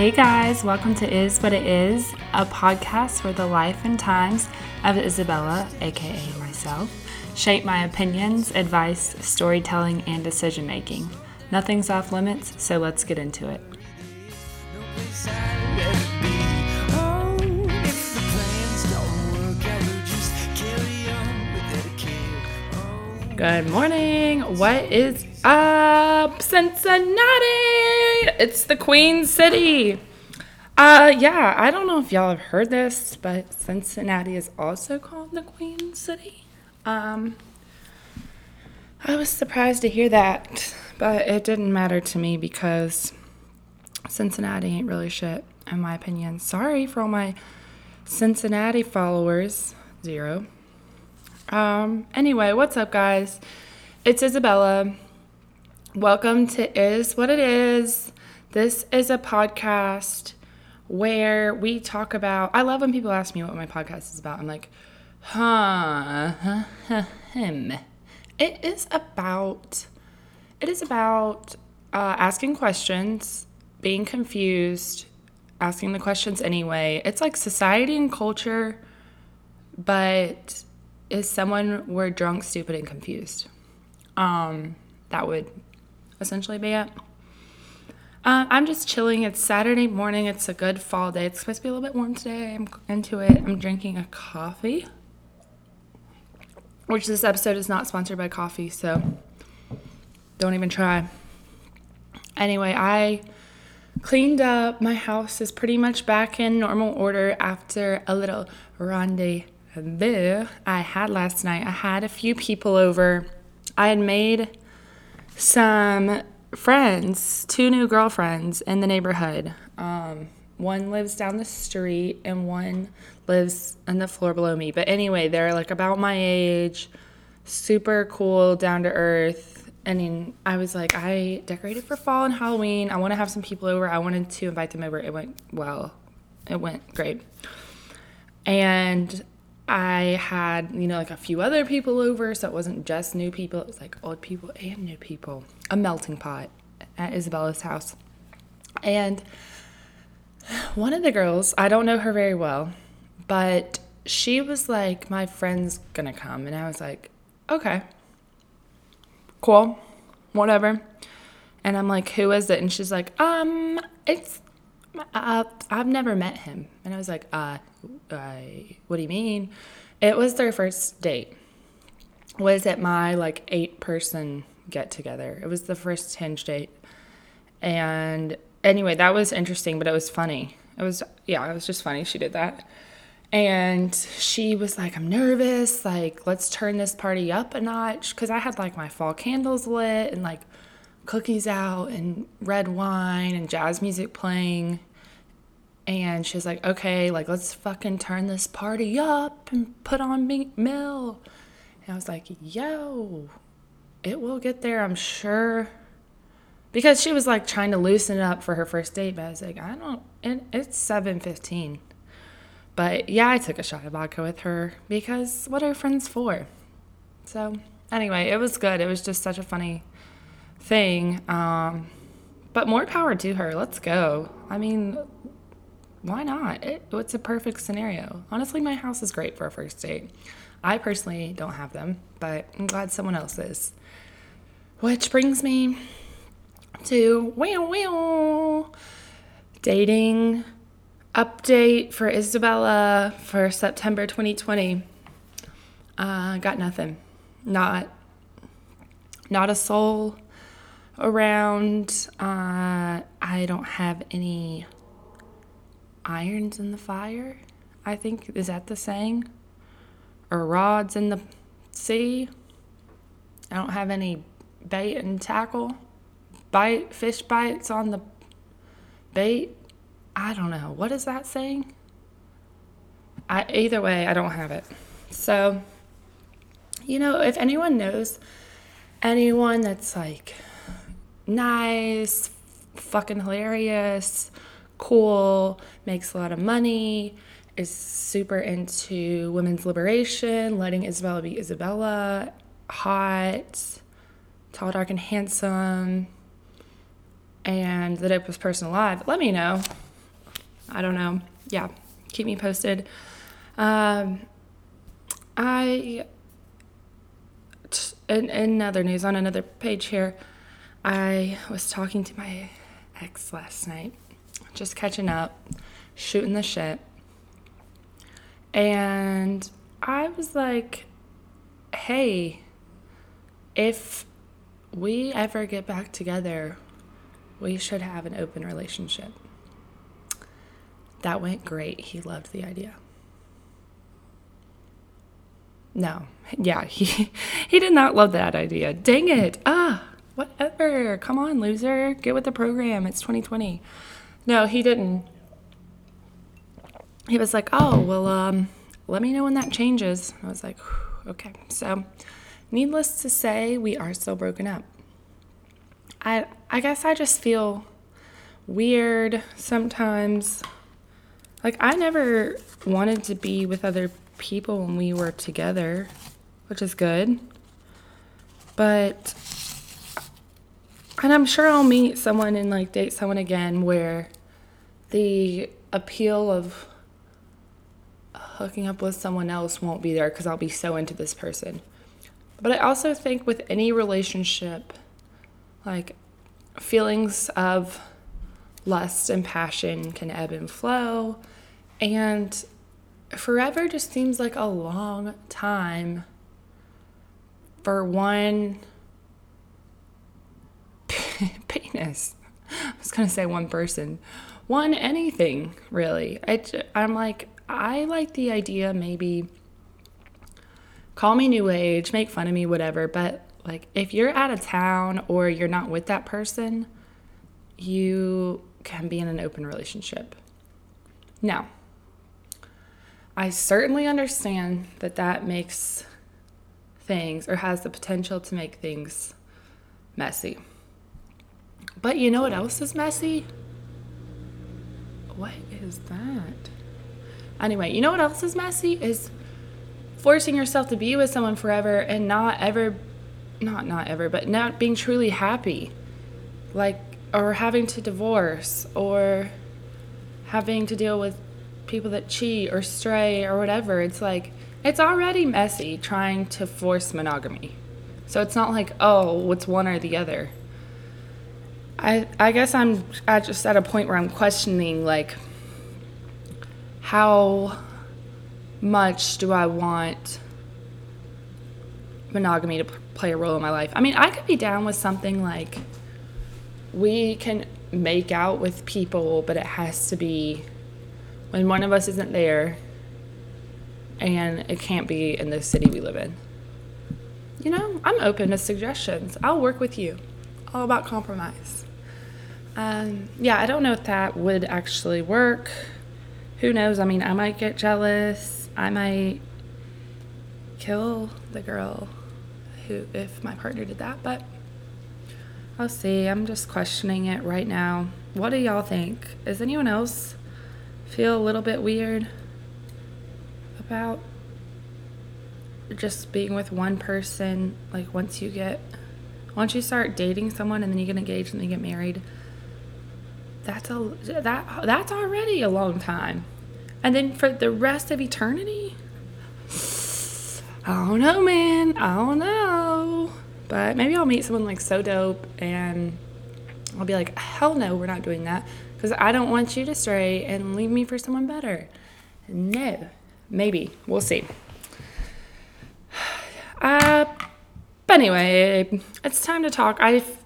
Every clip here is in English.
Hey guys, welcome to Is What It Is, a podcast where the life and times of Isabella, aka myself, shape my opinions, advice, storytelling, and decision making. Nothing's off limits, so let's get into it. Good morning. What is up, Cincinnati? It's the Queen City. Uh, yeah, I don't know if y'all have heard this, but Cincinnati is also called the Queen City. Um, I was surprised to hear that, but it didn't matter to me because Cincinnati ain't really shit, in my opinion. Sorry for all my Cincinnati followers. Zero. Um, anyway, what's up, guys? It's Isabella. Welcome to Is What It Is. This is a podcast where we talk about. I love when people ask me what my podcast is about. I'm like, huh, him. It is about. It is about uh, asking questions, being confused, asking the questions anyway. It's like society and culture, but is someone were drunk, stupid, and confused. Um, that would essentially be it. Uh, I'm just chilling. It's Saturday morning. It's a good fall day. It's supposed to be a little bit warm today. I'm into it. I'm drinking a coffee, which this episode is not sponsored by coffee, so don't even try. Anyway, I cleaned up. My house is pretty much back in normal order after a little rendezvous I had last night. I had a few people over. I had made some friends, two new girlfriends in the neighborhood. Um, one lives down the street and one lives on the floor below me. But anyway, they're like about my age, super cool, down to earth. I mean, I was like, I decorated for fall and Halloween. I want to have some people over. I wanted to invite them over. It went well. It went great. And I had, you know, like a few other people over, so it wasn't just new people, it was like old people and new people. A melting pot at Isabella's house. And one of the girls, I don't know her very well, but she was like, My friend's gonna come. And I was like, Okay, cool, whatever. And I'm like, Who is it? And she's like, Um, it's uh, I've never met him. And I was like, uh, I, what do you mean? It was their first date. Was at my like eight person get together. It was the first hinge date. And anyway, that was interesting, but it was funny. It was, yeah, it was just funny. She did that. And she was like, I'm nervous. Like, let's turn this party up a notch. Cause I had like my fall candles lit and like cookies out and red wine and jazz music playing. And she's like, okay, like, let's fucking turn this party up and put on Meek Mill. And I was like, yo, it will get there, I'm sure. Because she was like trying to loosen it up for her first date, but I was like, I don't, it, it's 7.15. But yeah, I took a shot of vodka with her because what are friends for? So anyway, it was good. It was just such a funny thing. Um, but more power to her. Let's go. I mean, why not? It, it's a perfect scenario. Honestly, my house is great for a first date. I personally don't have them, but I'm glad someone else is. Which brings me to wow wow dating update for Isabella for September 2020. Uh, got nothing. Not not a soul around. Uh, I don't have any irons in the fire. I think is that the saying? Or rods in the sea. I don't have any bait and tackle. Bite fish bites on the bait. I don't know. What is that saying? I either way, I don't have it. So, you know, if anyone knows anyone that's like nice, fucking hilarious, cool, makes a lot of money, is super into women's liberation, letting Isabella be Isabella, hot, tall, dark, and handsome, and the dopest person alive, let me know. I don't know. Yeah, keep me posted. Um, I, in, in other news, on another page here, I was talking to my ex last night, just catching up, shooting the shit. And I was like, hey, if we ever get back together, we should have an open relationship. That went great. He loved the idea. No, yeah, he he did not love that idea. Dang it. Ah, whatever. Come on, loser. Get with the program. It's 2020. No, he didn't. He was like, "Oh, well um let me know when that changes." I was like, "Okay." So, needless to say, we are still broken up. I I guess I just feel weird sometimes. Like I never wanted to be with other people when we were together, which is good. But and I'm sure I'll meet someone and like date someone again where the appeal of hooking up with someone else won't be there because I'll be so into this person. But I also think with any relationship, like feelings of lust and passion can ebb and flow. And forever just seems like a long time for one penis. I was going to say one person. One anything, really. I, I'm like, I like the idea maybe call me new age, make fun of me, whatever, but like if you're out of town or you're not with that person, you can be in an open relationship. Now, I certainly understand that that makes things or has the potential to make things messy. But you know what else is messy? What is that? Anyway, you know what else is messy? Is forcing yourself to be with someone forever and not ever not not ever, but not being truly happy. Like or having to divorce or having to deal with people that cheat or stray or whatever. It's like it's already messy trying to force monogamy. So it's not like, oh, it's one or the other. I I guess I'm at just at a point where I'm questioning like how much do I want monogamy to play a role in my life? I mean, I could be down with something like we can make out with people, but it has to be when one of us isn't there and it can't be in the city we live in. You know, I'm open to suggestions. I'll work with you. All about compromise. Um, yeah, I don't know if that would actually work. Who knows? I mean, I might get jealous. I might kill the girl who if my partner did that, but I'll see. I'm just questioning it right now. What do y'all think? Does anyone else feel a little bit weird about just being with one person like once you get once you start dating someone and then you get engaged and then you get married that's a that that's already a long time and then for the rest of eternity? I don't know, man. I don't know. But maybe I'll meet someone like so dope and I'll be like, hell no, we're not doing that. Because I don't want you to stray and leave me for someone better. No. Maybe. We'll see. Uh, but anyway, it's time to talk. I've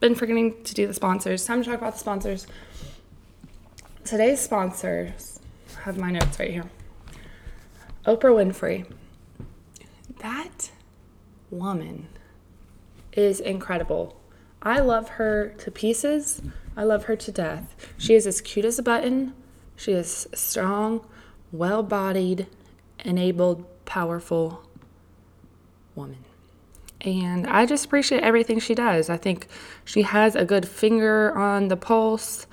been forgetting to do the sponsors. Time to talk about the sponsors. Today's sponsors have my notes right here. Oprah Winfrey. That woman is incredible. I love her to pieces. I love her to death. She is as cute as a button. She is strong, well bodied, enabled, powerful woman. And I just appreciate everything she does. I think she has a good finger on the pulse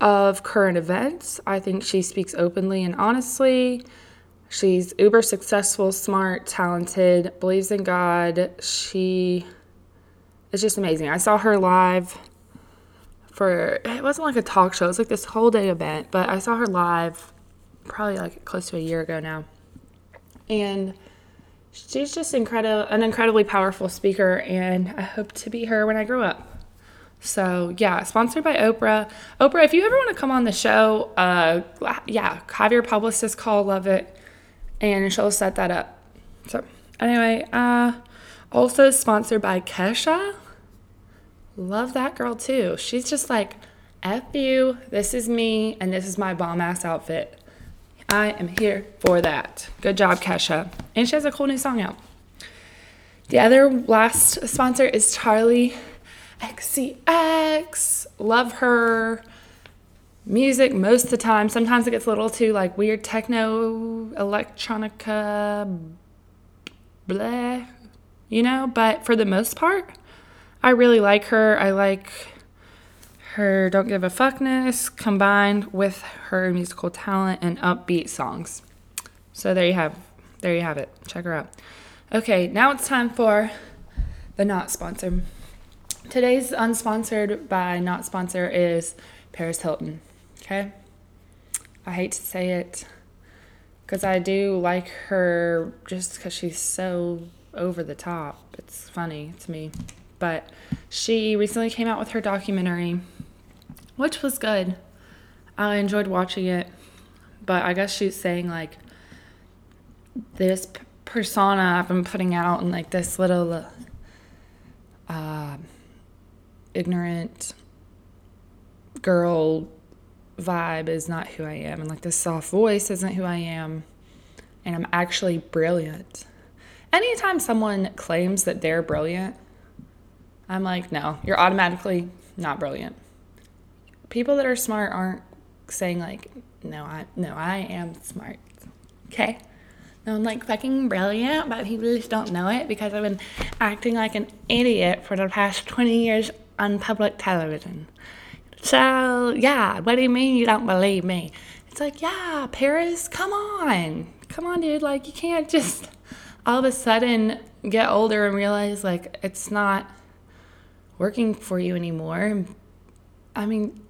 of current events. I think she speaks openly and honestly. She's uber successful, smart, talented, believes in God. She is just amazing. I saw her live for it wasn't like a talk show. It was like this whole day event, but I saw her live probably like close to a year ago now. And she's just incredible an incredibly powerful speaker and I hope to be her when I grow up. So yeah, sponsored by Oprah. Oprah, if you ever want to come on the show, uh, yeah, have your publicist call Love it, and she'll set that up. So anyway, uh, also sponsored by Kesha. Love that girl too. She's just like, F you, this is me, and this is my bomb ass outfit. I am here for that. Good job, Kesha. And she has a cool new song out. The other last sponsor is Charli XCX. Love her music most of the time. Sometimes it gets a little too like weird techno, electronica, blah, you know, but for the most part, I really like her. I like her don't give a fuckness combined with her musical talent and upbeat songs. So there you have there you have it. Check her out. Okay, now it's time for the not sponsor. Today's unsponsored by not sponsor is Paris Hilton. Okay? I hate to say it because I do like her just because she's so over the top. It's funny to me. But she recently came out with her documentary, which was good. I enjoyed watching it. But I guess she's saying, like, this persona I've been putting out and, like, this little. Uh, ignorant girl vibe is not who I am. And like this soft voice isn't who I am. And I'm actually brilliant. Anytime someone claims that they're brilliant, I'm like, no, you're automatically not brilliant. People that are smart aren't saying like, no, I no, I am smart. Okay? No, I'm like fucking brilliant, but people just don't know it because I've been acting like an idiot for the past 20 years on public television. So, yeah, what do you mean you don't believe me? It's like, yeah, Paris, come on. Come on, dude. Like, you can't just all of a sudden get older and realize, like, it's not working for you anymore. I mean,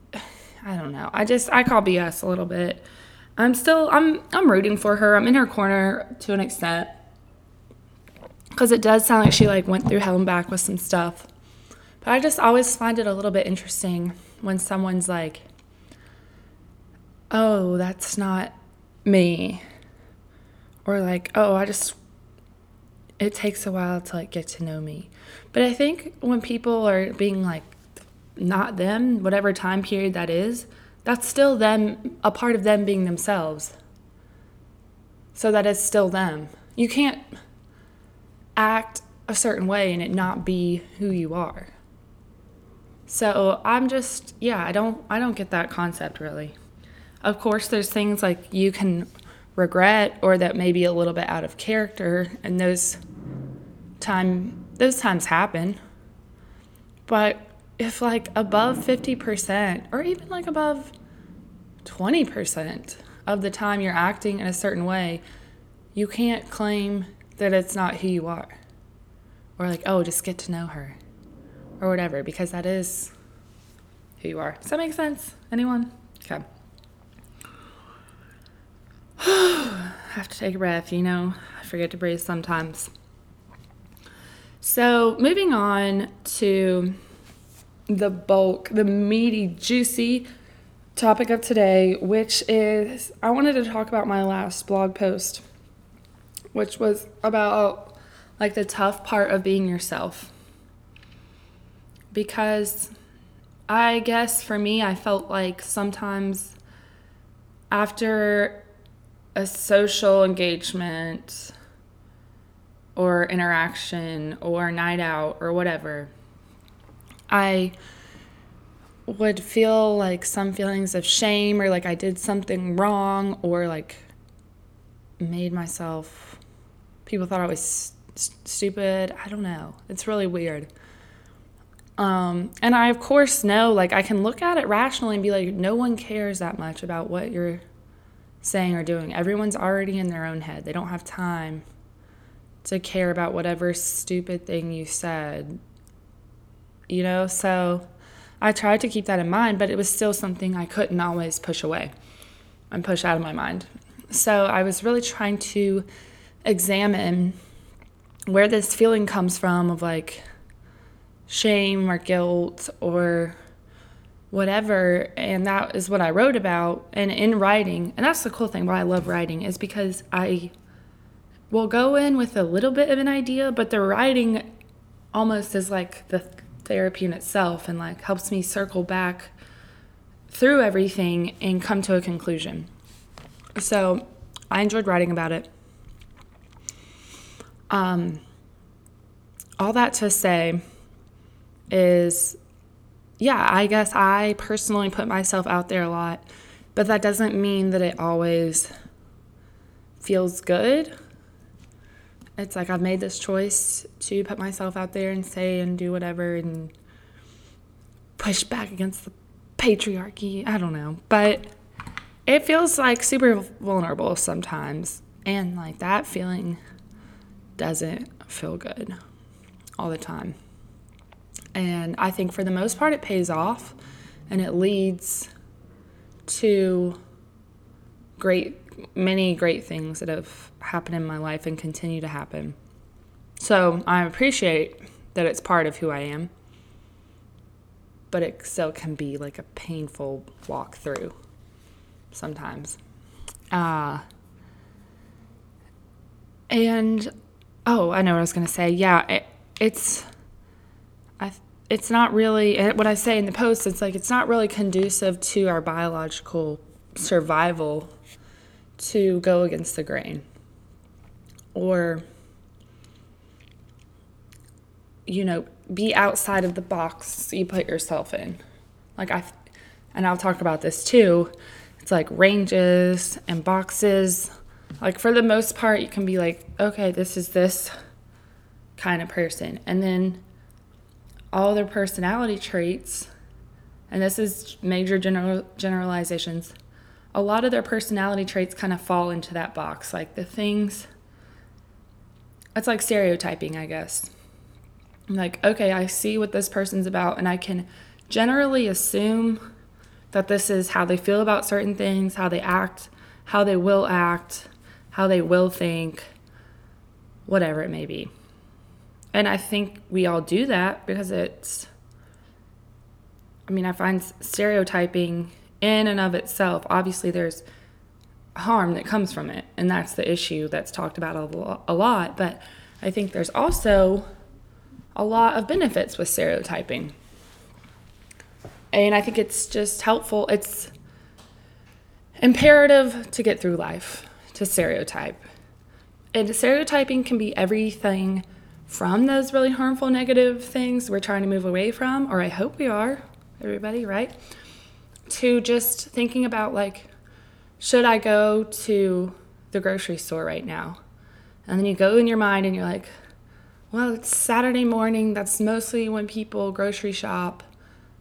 I don't know. I just, I call BS a little bit. I'm still, I'm, I'm rooting for her. I'm in her corner to an extent. Because it does sound like she, like, went through hell and back with some stuff. But I just always find it a little bit interesting when someone's like, oh, that's not me. Or like, oh, I just, it takes a while to like get to know me. But I think when people are being like, not them, whatever time period that is, that's still them, a part of them being themselves. So that is still them. You can't act a certain way and it not be who you are. So I'm just yeah, I don't I don't get that concept really. Of course there's things like you can regret or that may be a little bit out of character and those time those times happen. But if like above 50% or even like above 20% of the time you're acting in a certain way, you can't claim that it's not who you are. Or like, oh, just get to know her or whatever, because that is who you are. Does that make sense? Anyone? Okay. have to take a breath, you know, I forget to breathe sometimes. So, moving on to the bulk, the meaty, juicy topic of today, which is I wanted to talk about my last blog post, which was about like the tough part of being yourself. Because I guess for me, I felt like sometimes after a social engagement or interaction or night out or whatever, I would feel like some feelings of shame or like I did something wrong or like made myself, people thought I was st- stupid. I don't know. It's really weird. Um, and I, of course, know, like, I can look at it rationally and be like, no one cares that much about what you're saying or doing. Everyone's already in their own head. They don't have time to care about whatever stupid thing you said. You know? So I tried to keep that in mind, but it was still something I couldn't always push away and push out of my mind. So I was really trying to examine where this feeling comes from of like shame or guilt or whatever. And that is what I wrote about. And in writing, and that's the cool thing why I love writing, is because I will go in with a little bit of an idea, but the writing almost is like the therapy in itself and like helps me circle back through everything and come to a conclusion. So I enjoyed writing about it. Um, all that to say is, yeah, I guess I personally put myself out there a lot, but that doesn't mean that it always feels good. It's like I've made this choice to put myself out there and say and do whatever and push back against the patriarchy. I don't know. But it feels like super vulnerable sometimes. And like that feeling doesn't feel good all the time. And I think for the most part, it pays off and it leads to great, many great things that have happened in my life and continue to happen. So I appreciate that it's part of who I am, but it still can be like a painful walk through sometimes. Uh, and oh, I know what I was going to say. Yeah, it, it's I it's not really eh, what I say in the post. It's like it's not really conducive to our biological survival to go against the grain or you know be outside of the box you put yourself in like i and i'll talk about this too it's like ranges and boxes. Like for the most part, you can be like, okay, this is this kind of person. And then all their personality traits, and this is major general generalizations, a lot of their personality traits kind of fall into that box. Like the things, it's like stereotyping, I guess. like, okay, I see what this person's about, and I can generally assume that this is how they feel about certain things, how they act, how they will act, how they will think, whatever it may be. And I think we all do that because it's, I mean, I find stereotyping in and of itself, obviously, there's harm that comes from it. And that's the issue that's talked about a lot. But I think there's also a lot of benefits with stereotyping. And I think it's just helpful. It's imperative to get through life to stereotype. And stereotyping can be everything from those really harmful negative things we're trying to move away from, or I hope we are, everybody, right? To just thinking about like, should I go to the grocery store right now? And then you go in your mind and you're like, well, it's Saturday morning. That's mostly when people grocery shop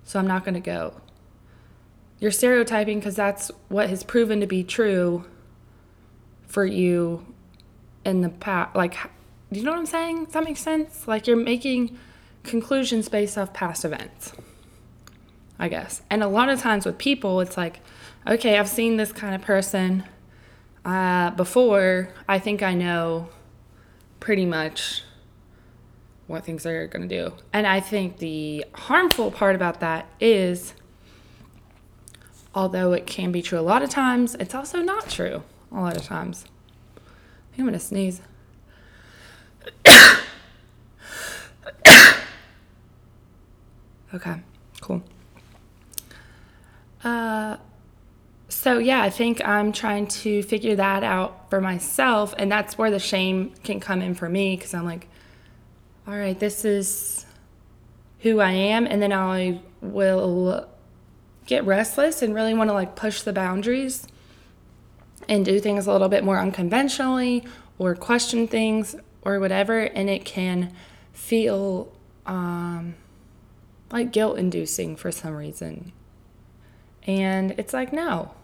so I'm not going to go. You're stereotyping because that's what has proven to be true for you in the past. Like, do you know what I'm saying? Does that make sense? Like, you're making conclusions based off past events, I guess. And a lot of times with people, it's like, okay, I've seen this kind of person uh, before. I think I know pretty much what things they're going to do. And I think the harmful part about that is, although it can be true a lot of times, it's also not true a lot of times. I think I'm going to sneeze. okay, cool. Uh, so yeah, I think I'm trying to figure that out for myself, and that's where the shame can come in for me because I'm like, all right, this is who I am, and then I will get restless and really want to like push the boundaries and do things a little bit more unconventionally or question things or whatever, and it can feel um, like guilt inducing for some reason. And it's like, no,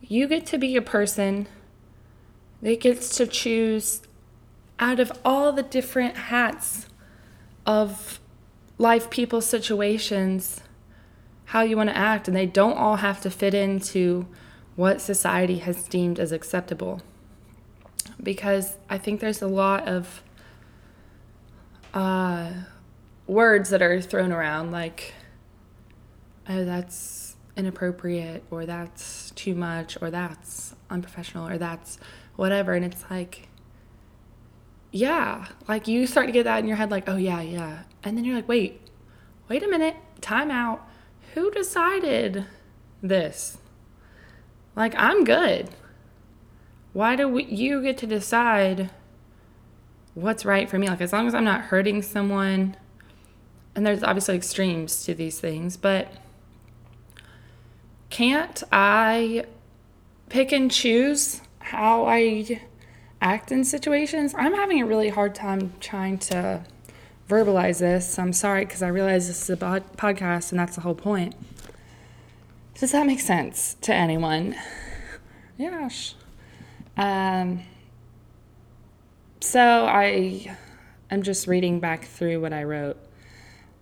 you get to be a person that gets to choose out of all the different hats of life, people, situations how you want to act, and they don't all have to fit into what society has deemed as acceptable. Because I think there's a lot of uh, words that are thrown around, like, oh, that's inappropriate, or that's too much, or that's unprofessional, or that's whatever. And it's like, yeah, like you start to get that in your head, like, oh, yeah, yeah. And then you're like, wait, wait a minute, time out. Who decided this? Like, I'm good. Why do we, you get to decide what's right for me? Like, as long as I'm not hurting someone, and there's obviously extremes to these things, but can't I pick and choose how I act in situations? I'm having a really hard time trying to verbalize this. I'm sorry because I realize this is a podcast and that's the whole point. Does that make sense to anyone? Yes. Um, so I am just reading back through what I wrote.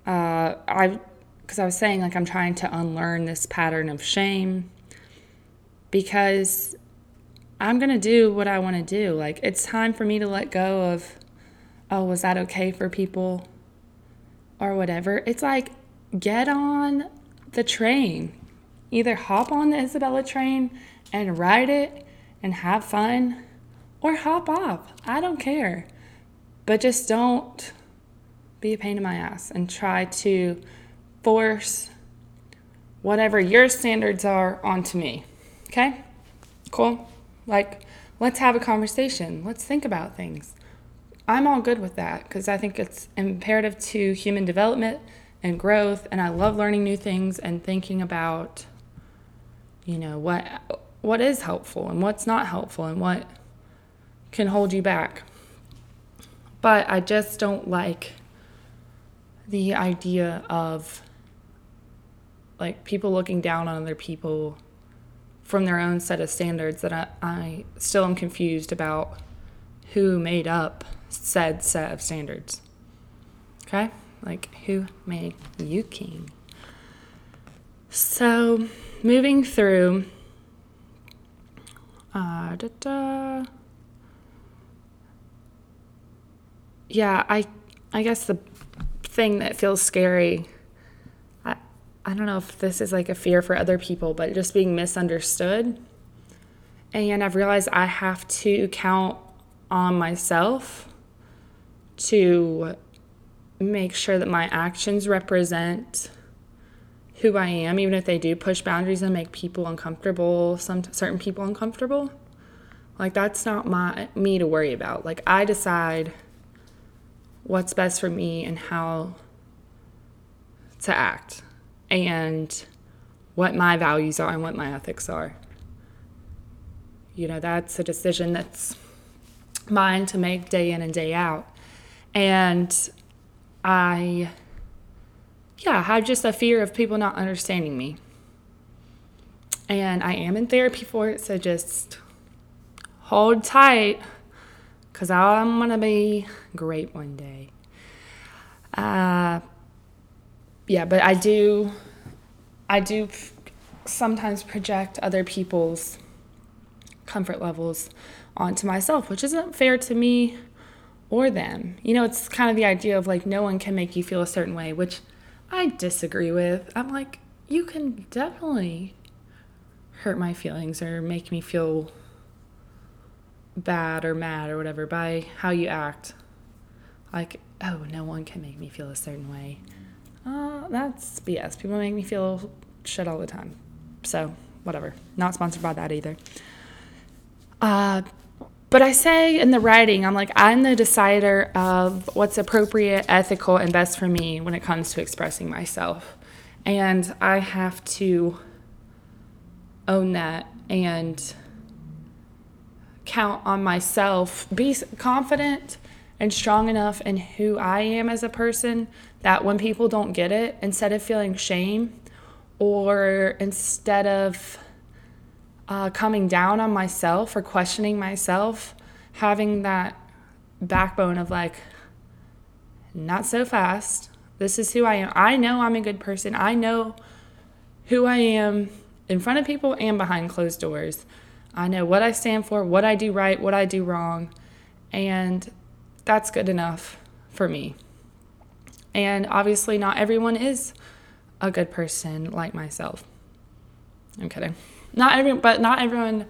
Uh, I because I was saying like I'm trying to unlearn this pattern of shame because I'm going to do what I want to do. Like it's time for me to let go of oh, was that okay for people or whatever? It's like get on the train. Either hop on the Isabella train and ride it and have fun or hop off. I don't care. But just don't be a pain in my ass and try to force whatever your standards are onto me. Okay? Cool? Like, let's have a conversation. Let's think about things. I'm all good with that because I think it's imperative to human development and growth. And I love learning new things and thinking about, you know, what what is helpful and what's not helpful and what can hold you back. But I just don't like the idea of like people looking down on other people from their own set of standards that I, I still am confused about who made up said set of standards. Okay? Like, who made you king? So, moving through. Uh, da, da. Yeah, I, I guess the thing that feels scary I don't know if this is like a fear for other people, but just being misunderstood. And I've realized I have to count on myself to make sure that my actions represent who I am, even if they do push boundaries and make people uncomfortable, some certain people uncomfortable. Like that's not my me to worry about. Like I decide what's best for me and how to act and what my values are and what my ethics are. You know, that's a decision that's mine to make day in and day out. And I, yeah, have just a fear of people not understanding me. And I am in therapy for it, so just hold tight because I'm going to be great one day. Uh, yeah, but I do, I do sometimes project other people's comfort levels onto myself, which isn't fair to me or them. You know, it's kind of the idea of like no one can make you feel a certain way, which I disagree with. I'm like, you can definitely hurt my feelings or make me feel bad or mad or whatever by how you act. Like, oh, no one can make me feel a certain way. Uh, that's BS. People make me feel shit all the time. So, whatever. Not sponsored by that either. Uh, but I say in the writing, I'm like, I'm the decider of what's appropriate, ethical, and best for me when it comes to expressing myself. And I have to own that and count on myself, be confident and strong enough in who I am as a person that when people don't get it, instead of feeling shame or instead of uh, coming down on myself or questioning myself, having that backbone of like, not so fast. This is who I am. I know I'm a good person. I know who I am in front of people and behind closed doors. I know what I stand for, what I do right, what I do wrong, and that's good enough for me. And obviously, not everyone is a good person like myself. I'm kidding. Not every, but not everyone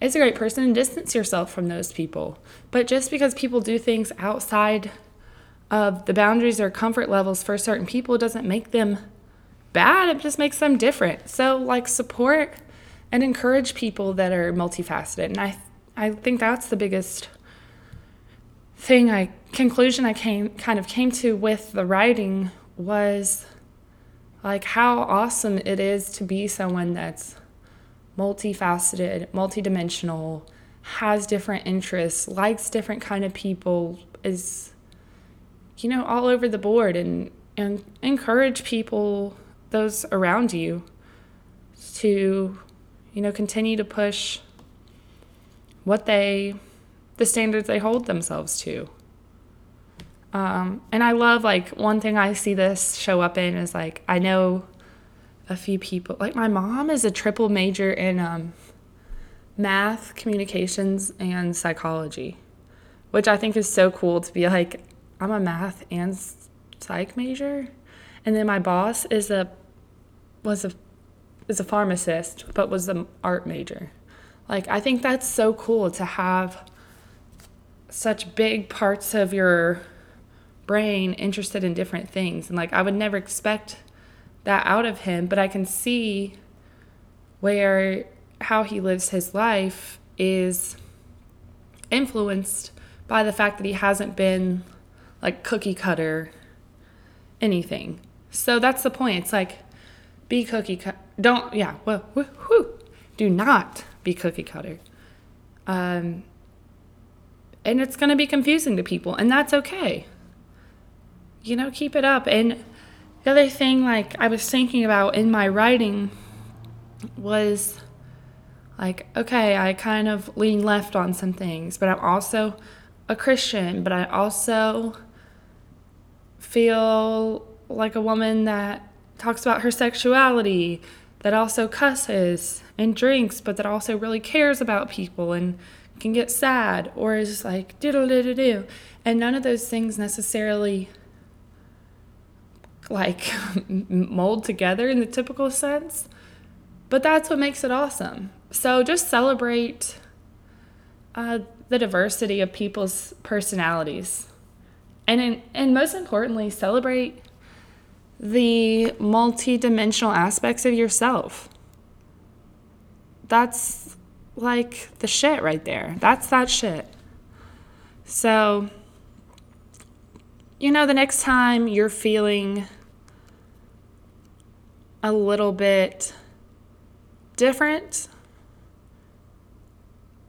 is a great person. And distance yourself from those people. But just because people do things outside of the boundaries or comfort levels for certain people doesn't make them bad. It just makes them different. So, like, support and encourage people that are multifaceted. And I, I think that's the biggest thing I conclusion I came kind of came to with the writing was like how awesome it is to be someone that's multifaceted, multidimensional, has different interests, likes different kind of people, is you know all over the board and and encourage people those around you to you know continue to push what they the standards they hold themselves to um, and I love like one thing I see this show up in is like I know a few people like my mom is a triple major in um, math, communications, and psychology, which I think is so cool to be like I'm a math and psych major, and then my boss is a was a is a pharmacist but was an art major. Like I think that's so cool to have such big parts of your brain interested in different things. And like I would never expect that out of him, but I can see where how he lives his life is influenced by the fact that he hasn't been like cookie cutter anything. So that's the point. It's like be cookie cut. Don't yeah. Well, whoo, whoo, do not be cookie cutter. Um, and it's going to be confusing to people, and that's okay you know, keep it up. And the other thing, like, I was thinking about in my writing was like, okay, I kind of lean left on some things, but I'm also a Christian, but I also feel like a woman that talks about her sexuality, that also cusses and drinks, but that also really cares about people and can get sad or is like diddle diddle do. And none of those things necessarily like mold together in the typical sense. But that's what makes it awesome. So just celebrate uh, the diversity of people's personalities. And, in, and most importantly, celebrate the multi-dimensional aspects of yourself. That's like the shit right there. That's that shit. So, you know, the next time you're feeling a little bit different,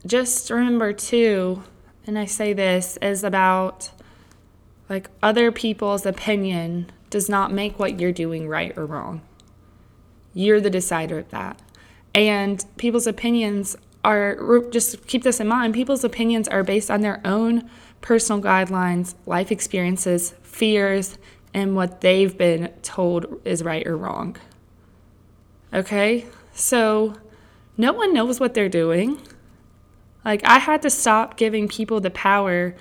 just remember too, and I say this is about like other people's opinion does not make what you're doing right or wrong. You're the decider of that. And people's opinions are just keep this in mind people's opinions are based on their own personal guidelines, life experiences, fears, and what they've been told is right or wrong. Okay? So no one knows what they're doing. Like, I had to stop giving people the power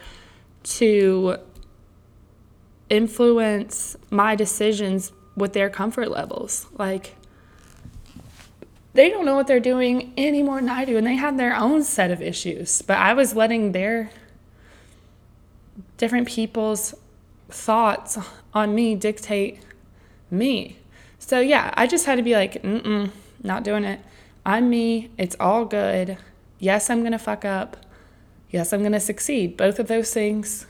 to influence my decisions with their comfort levels. Like, they don't know what they're doing any more than I do, and they have their own set of issues. But I was letting their different people's thoughts on me dictate me. So yeah, I just had to be like, mm not doing it. I'm me. It's all good. Yes, I'm to fuck up. Yes, I'm to succeed. Both of those things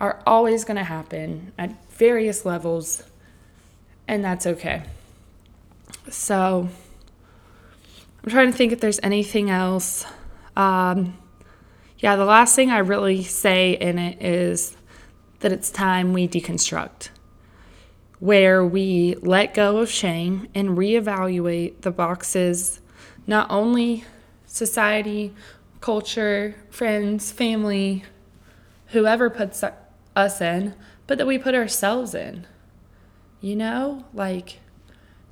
are always to happen at various levels, and that's okay. So, I'm trying to think if there's anything else. Um, yeah, the last thing I really say in it is that it's time we deconstruct where we let go of shame and reevaluate the boxes not only society, culture, friends, family, whoever puts us in, but that we put ourselves in. You know, like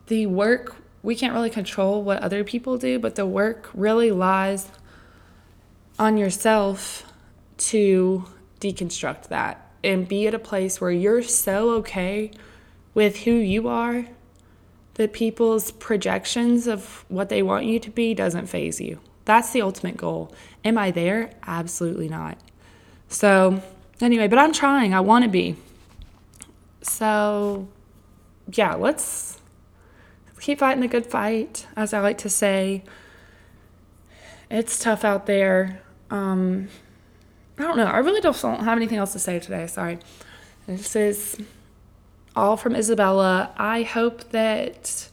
the work we can't really control what other people do, but the work really lies on yourself to deconstruct that and be at a place where you're so okay with who you are that people's projections of what they want you to be doesn't faze you. That's the ultimate goal. Am I there? Absolutely not. So, anyway, but I'm trying. I want to be. So, yeah, let's keep fighting the good fight, as I like to say. It's tough out there. Um, I don't know. I really don't have anything else to say today. Sorry. This is all from Isabella. I hope that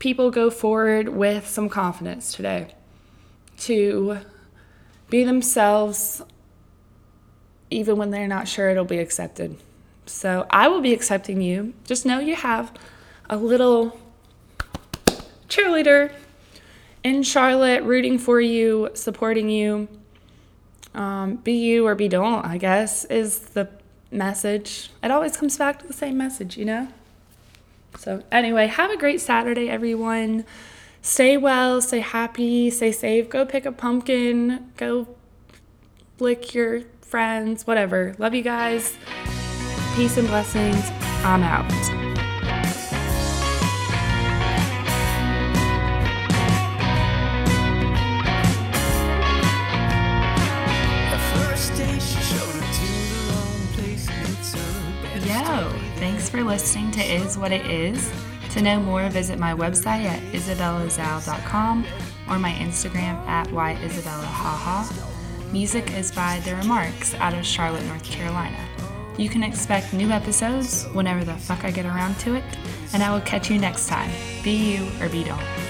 people go forward with some confidence today to be themselves even when they're not sure it'll be accepted. So I will be accepting you. Just know you have a little cheerleader in Charlotte rooting for you, supporting you. Um, be you or be don't, I guess, is the message. It always comes back to the same message, you know? So, anyway, have a great Saturday, everyone. Stay well, stay happy, stay safe. Go pick a pumpkin, go lick your friends, whatever. Love you guys. Peace and blessings. I'm out. Listening to Is What It Is. To know more, visit my website at isabellazal.com or my Instagram at whyisabellahaha. Music is by The Remarks out of Charlotte, North Carolina. You can expect new episodes whenever the fuck I get around to it, and I will catch you next time. Be you or be don't.